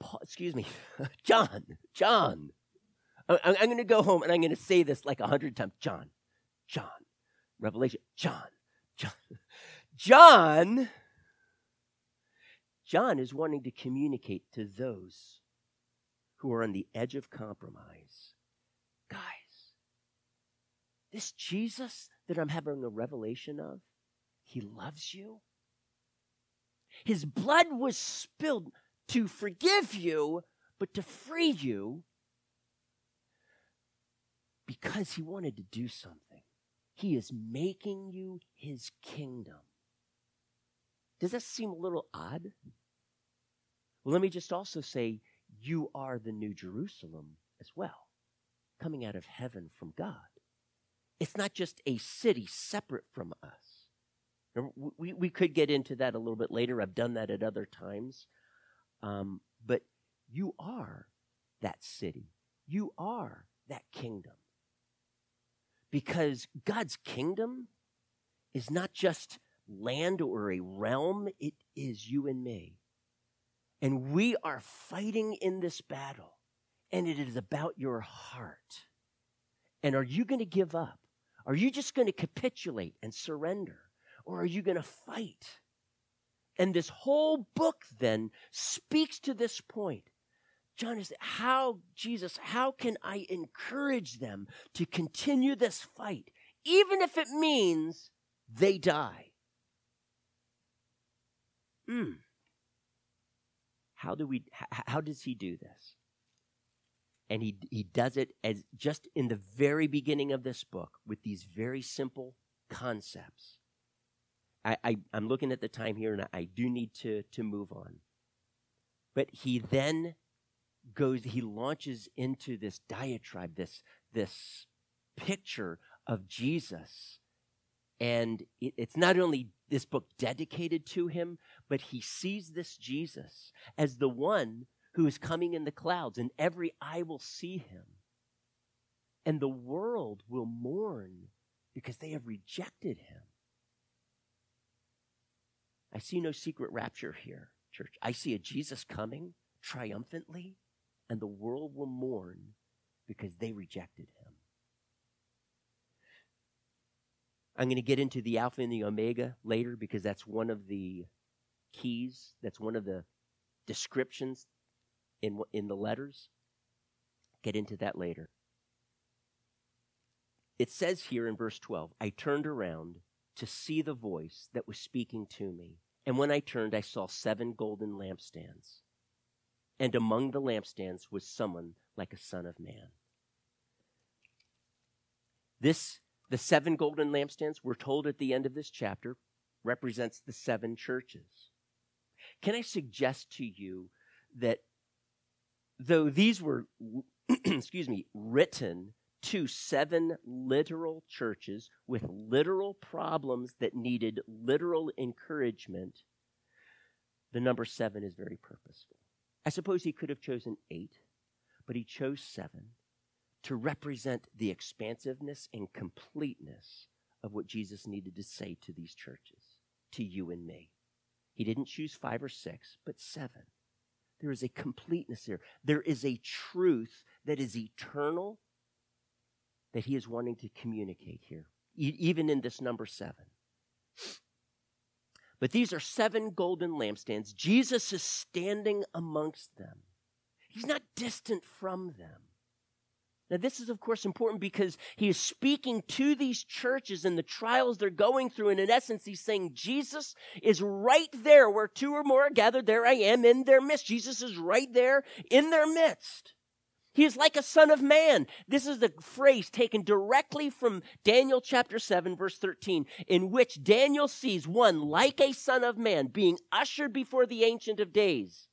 Paul, excuse me, <laughs> John, John. I'm, I'm going to go home and I'm going to say this like a hundred times. John, John, Revelation, John, John, <laughs> John. John is wanting to communicate to those who are on the edge of compromise. Guys, this Jesus that I'm having a revelation of, he loves you. His blood was spilled to forgive you, but to free you because he wanted to do something. He is making you his kingdom. Does that seem a little odd? Let me just also say you are the New Jerusalem as well, coming out of heaven from God. It's not just a city separate from us. We, we could get into that a little bit later. I've done that at other times. Um, but you are that city. You are that kingdom. Because God's kingdom is not just land or a realm, it is you and me. And we are fighting in this battle, and it is about your heart. And are you going to give up? Are you just going to capitulate and surrender? Or are you going to fight? And this whole book then speaks to this point. John is how, Jesus, how can I encourage them to continue this fight, even if it means they die? Hmm. How do we, how does he do this? And he, he does it as just in the very beginning of this book with these very simple concepts. I, I, am looking at the time here and I, do need to, to move on. But he then goes, he launches into this diatribe, this, this picture of Jesus. And it, it's not only this book dedicated to him, but he sees this Jesus as the one who is coming in the clouds, and every eye will see him. And the world will mourn because they have rejected him. I see no secret rapture here, church. I see a Jesus coming triumphantly, and the world will mourn because they rejected him. I'm going to get into the Alpha and the Omega later because that's one of the keys, that's one of the descriptions in, in the letters. Get into that later. It says here in verse 12 I turned around to see the voice that was speaking to me. And when I turned, I saw seven golden lampstands. And among the lampstands was someone like a son of man. This, the seven golden lampstands, we're told at the end of this chapter, represents the seven churches. Can I suggest to you that though these were, <clears throat> excuse me, written to seven literal churches with literal problems that needed literal encouragement, the number seven is very purposeful. I suppose he could have chosen eight, but he chose seven to represent the expansiveness and completeness of what Jesus needed to say to these churches, to you and me. He didn't choose five or six, but seven. There is a completeness there. There is a truth that is eternal that he is wanting to communicate here, e- even in this number seven. <sniffs> But these are seven golden lampstands. Jesus is standing amongst them, he's not distant from them. Now, this is, of course, important because he is speaking to these churches and the trials they're going through. And in essence, he's saying, Jesus is right there where two or more are gathered. There I am in their midst. Jesus is right there in their midst. He is like a son of man. This is the phrase taken directly from Daniel chapter 7, verse 13, in which Daniel sees one like a son of man being ushered before the Ancient of Days.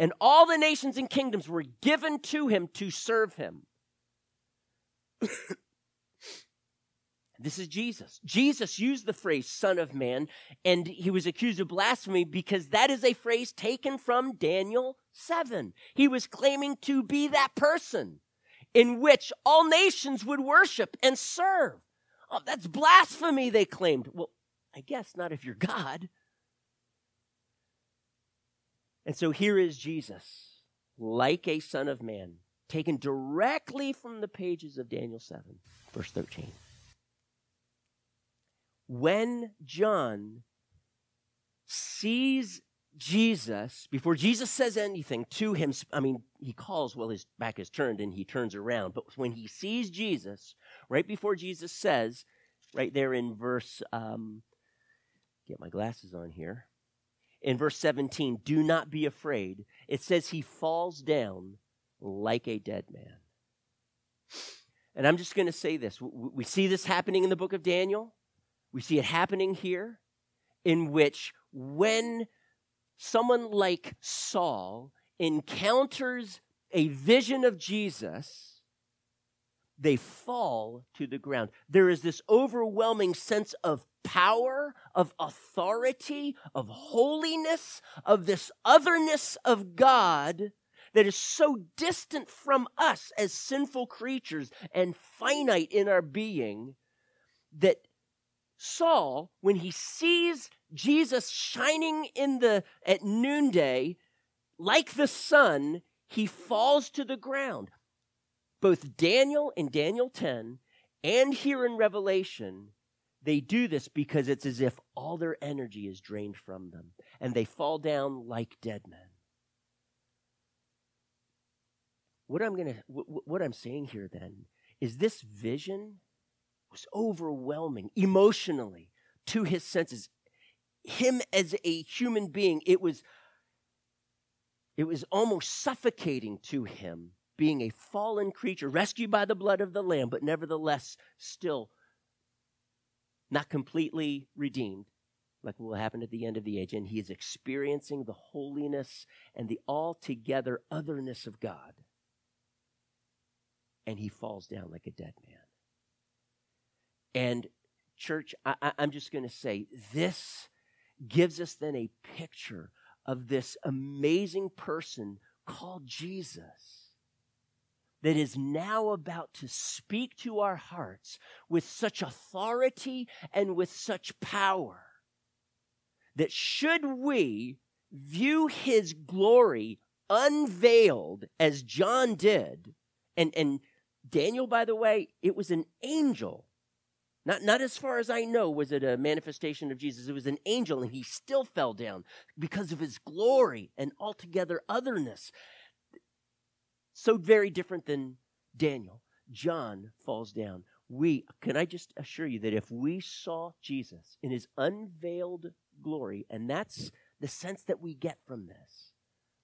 And all the nations and kingdoms were given to him to serve him. <coughs> This is Jesus. Jesus used the phrase Son of Man, and he was accused of blasphemy because that is a phrase taken from Daniel 7. He was claiming to be that person in which all nations would worship and serve. Oh, that's blasphemy, they claimed. Well, I guess not if you're God. And so here is Jesus, like a Son of Man, taken directly from the pages of Daniel 7, verse 13 when John sees Jesus, before Jesus says anything to him, I mean, he calls while his back is turned and he turns around. But when he sees Jesus, right before Jesus says, right there in verse, um, get my glasses on here, in verse 17, do not be afraid, it says he falls down like a dead man. And I'm just going to say this. We see this happening in the book of Daniel. We see it happening here, in which when someone like Saul encounters a vision of Jesus, they fall to the ground. There is this overwhelming sense of power, of authority, of holiness, of this otherness of God that is so distant from us as sinful creatures and finite in our being that Saul, when he sees Jesus shining in the at noonday like the sun, he falls to the ground. Both Daniel in Daniel 10 and here in Revelation, they do this because it's as if all their energy is drained from them and they fall down like dead men. What I'm going to what I'm saying here then is this vision was overwhelming emotionally to his senses. Him as a human being, it was it was almost suffocating to him being a fallen creature rescued by the blood of the lamb but nevertheless still not completely redeemed like what will happen at the end of the age and he is experiencing the holiness and the altogether otherness of God and he falls down like a dead man. And, church, I, am just going to say this gives us then a picture of this amazing person called Jesus that is now about to speak to our hearts with such authority and with such power that should we view his glory unveiled as John did, and, and Daniel, by the way, it was an angel not, not as far as I know was it a manifestation of Jesus. It was an angel, and he still fell down because of his glory and altogether otherness. So very different than Daniel. John falls down. We, can I just assure you that if we saw Jesus in his unveiled glory, and that's the sense that we get from this,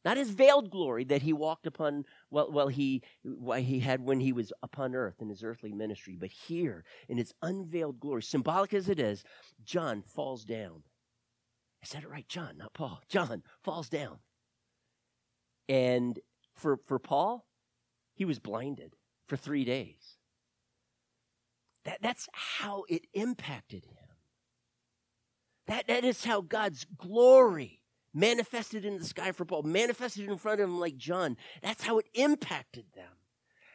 not his veiled glory that he walked upon well, well he, well, he had when he was upon earth in his earthly ministry, but here in his unveiled glory, symbolic as it is, John falls down. I said it right, John, not Paul. John falls down. And for, for Paul, he was blinded for three days. That, that's how it impacted him. That, that is how God's glory manifested in the sky for Paul, manifested in front of him like John. That's how it impacted them.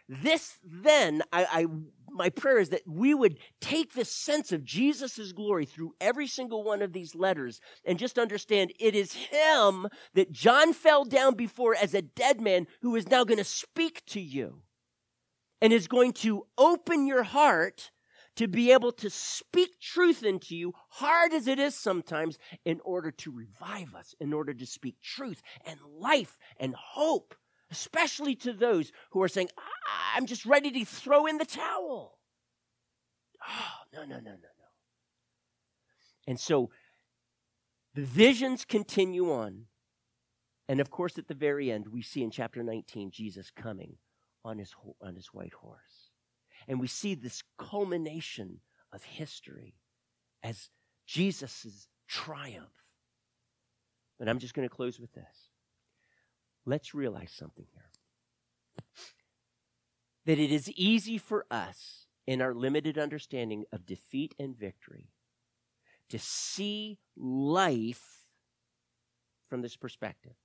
This then, I, I my prayer is that we would take this sense of Jesus' glory through every single one of these letters and just understand it is Him that John fell down before as a dead man who is now going to speak to you and is going to open your heart to be able to speak truth into you, hard as it is sometimes, in order to revive us, in order to speak truth and life and hope, especially to those who are saying, ah, I'm just ready to throw in the towel. Oh, no, no, no, no, no. And so the visions continue on. And of course, at the very end, we see in chapter 19 Jesus coming on his, on his white horse. And we see this culmination of history as Jesus' triumph. But I'm just going to close with this. Let's realize something here. That it is easy for us, in our limited understanding of defeat and victory, to see life from this perspective.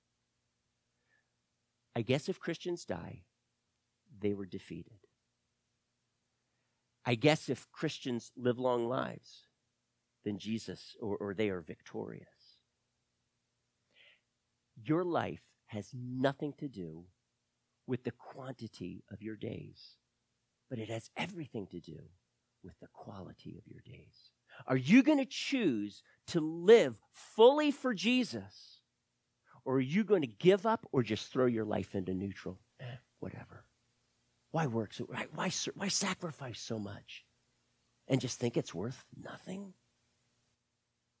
I guess if Christians die, they were defeated. I guess if Christians live long lives, then Jesus or, or they are victorious. Your life has nothing to do with the quantity of your days, but it has everything to do with the quality of your days. Are you going to choose to live fully for Jesus? Or are you going to give up or just throw your life into neutral? Eh, whatever. Why work so why, why, why sacrifice so much? And just think it's worth nothing?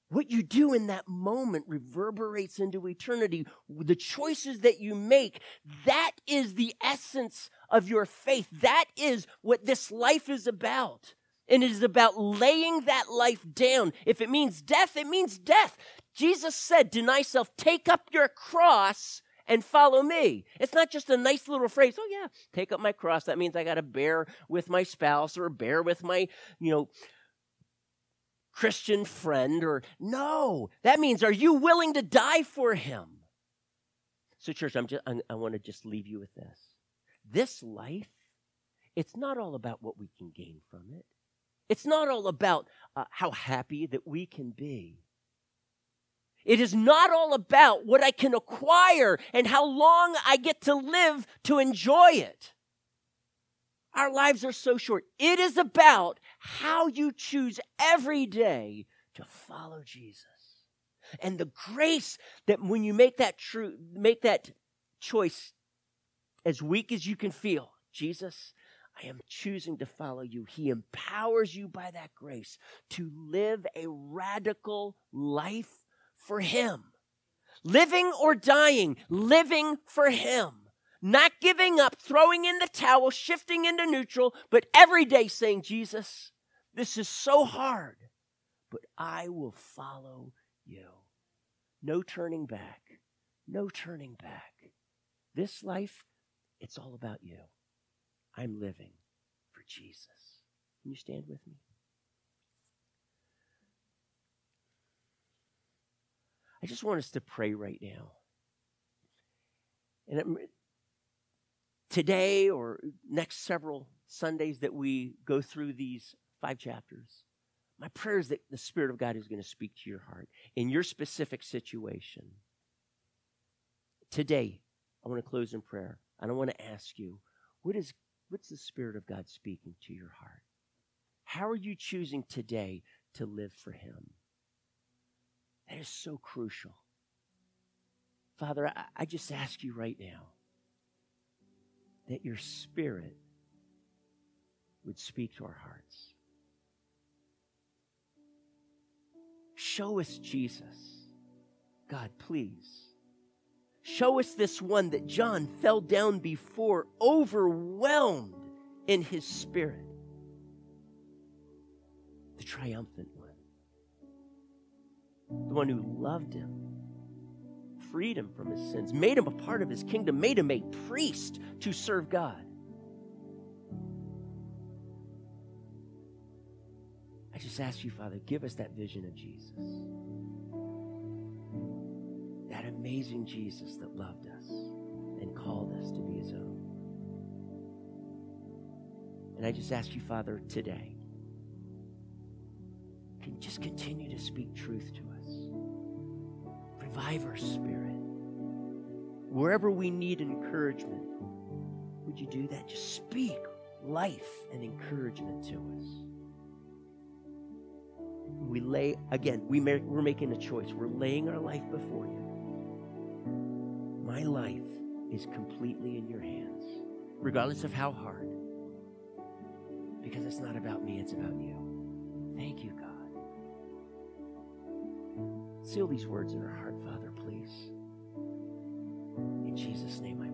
What you do in that moment reverberates into eternity. The choices that you make, that is the essence of your faith. That is what this life is about. And it is about laying that life down. If it means death, it means death. Jesus said, Deny self, take up your cross and follow me. It's not just a nice little phrase. Oh, yeah, take up my cross. That means I got to bear with my spouse or bear with my, you know, Christian friend or no. That means are you willing to die for him? So church, I'm just I, I want to just leave you with this. This life, it's not all about what we can gain from it. It's not all about uh, how happy that we can be. It is not all about what I can acquire and how long I get to live to enjoy it. Our lives are so short. It is about how you choose every day to follow Jesus. And the grace that when you make that true, make that choice as weak as you can feel, Jesus, I am choosing to follow you. He empowers you by that grace to live a radical life for Him. Living or dying, living for Him. Not giving up, throwing in the towel, shifting into neutral, but every day saying, Jesus, this is so hard, but I will follow you. No turning back. No turning back. This life, it's all about you. I'm living for Jesus. Can you stand with me? I just want us to pray right now. And today or next several Sundays that we go through these five chapters, my prayer is that the Spirit of God is going to speak to your heart in your specific situation. Today, I want to close in prayer. And I want to ask you, what is what's the Spirit of God speaking to your heart? How are you choosing today to live for Him? That is so crucial. Father, I, I just ask you right now that your spirit would speak to our hearts. Show us Jesus. God, please. Show us this one that John fell down before, overwhelmed in his spirit. The triumphant one. The one who loved him freed him from his sins, made him a part of his kingdom, made him a priest to serve God. I just ask you, Father, give us that vision of Jesus. That amazing Jesus that loved us and called us to be his own. And I just ask you, Father, today, can just continue to speak truth to us revive our spirit. Wherever we need encouragement, would you do that? Just speak life and encouragement to us. We lay, again, we may, we're making a choice. We're laying our life before you. My life is completely in your hands, regardless of how hard, because it's not about me, it's about you. Thank you, God. Seal these words in our heart, Father, please. In Jesus' name I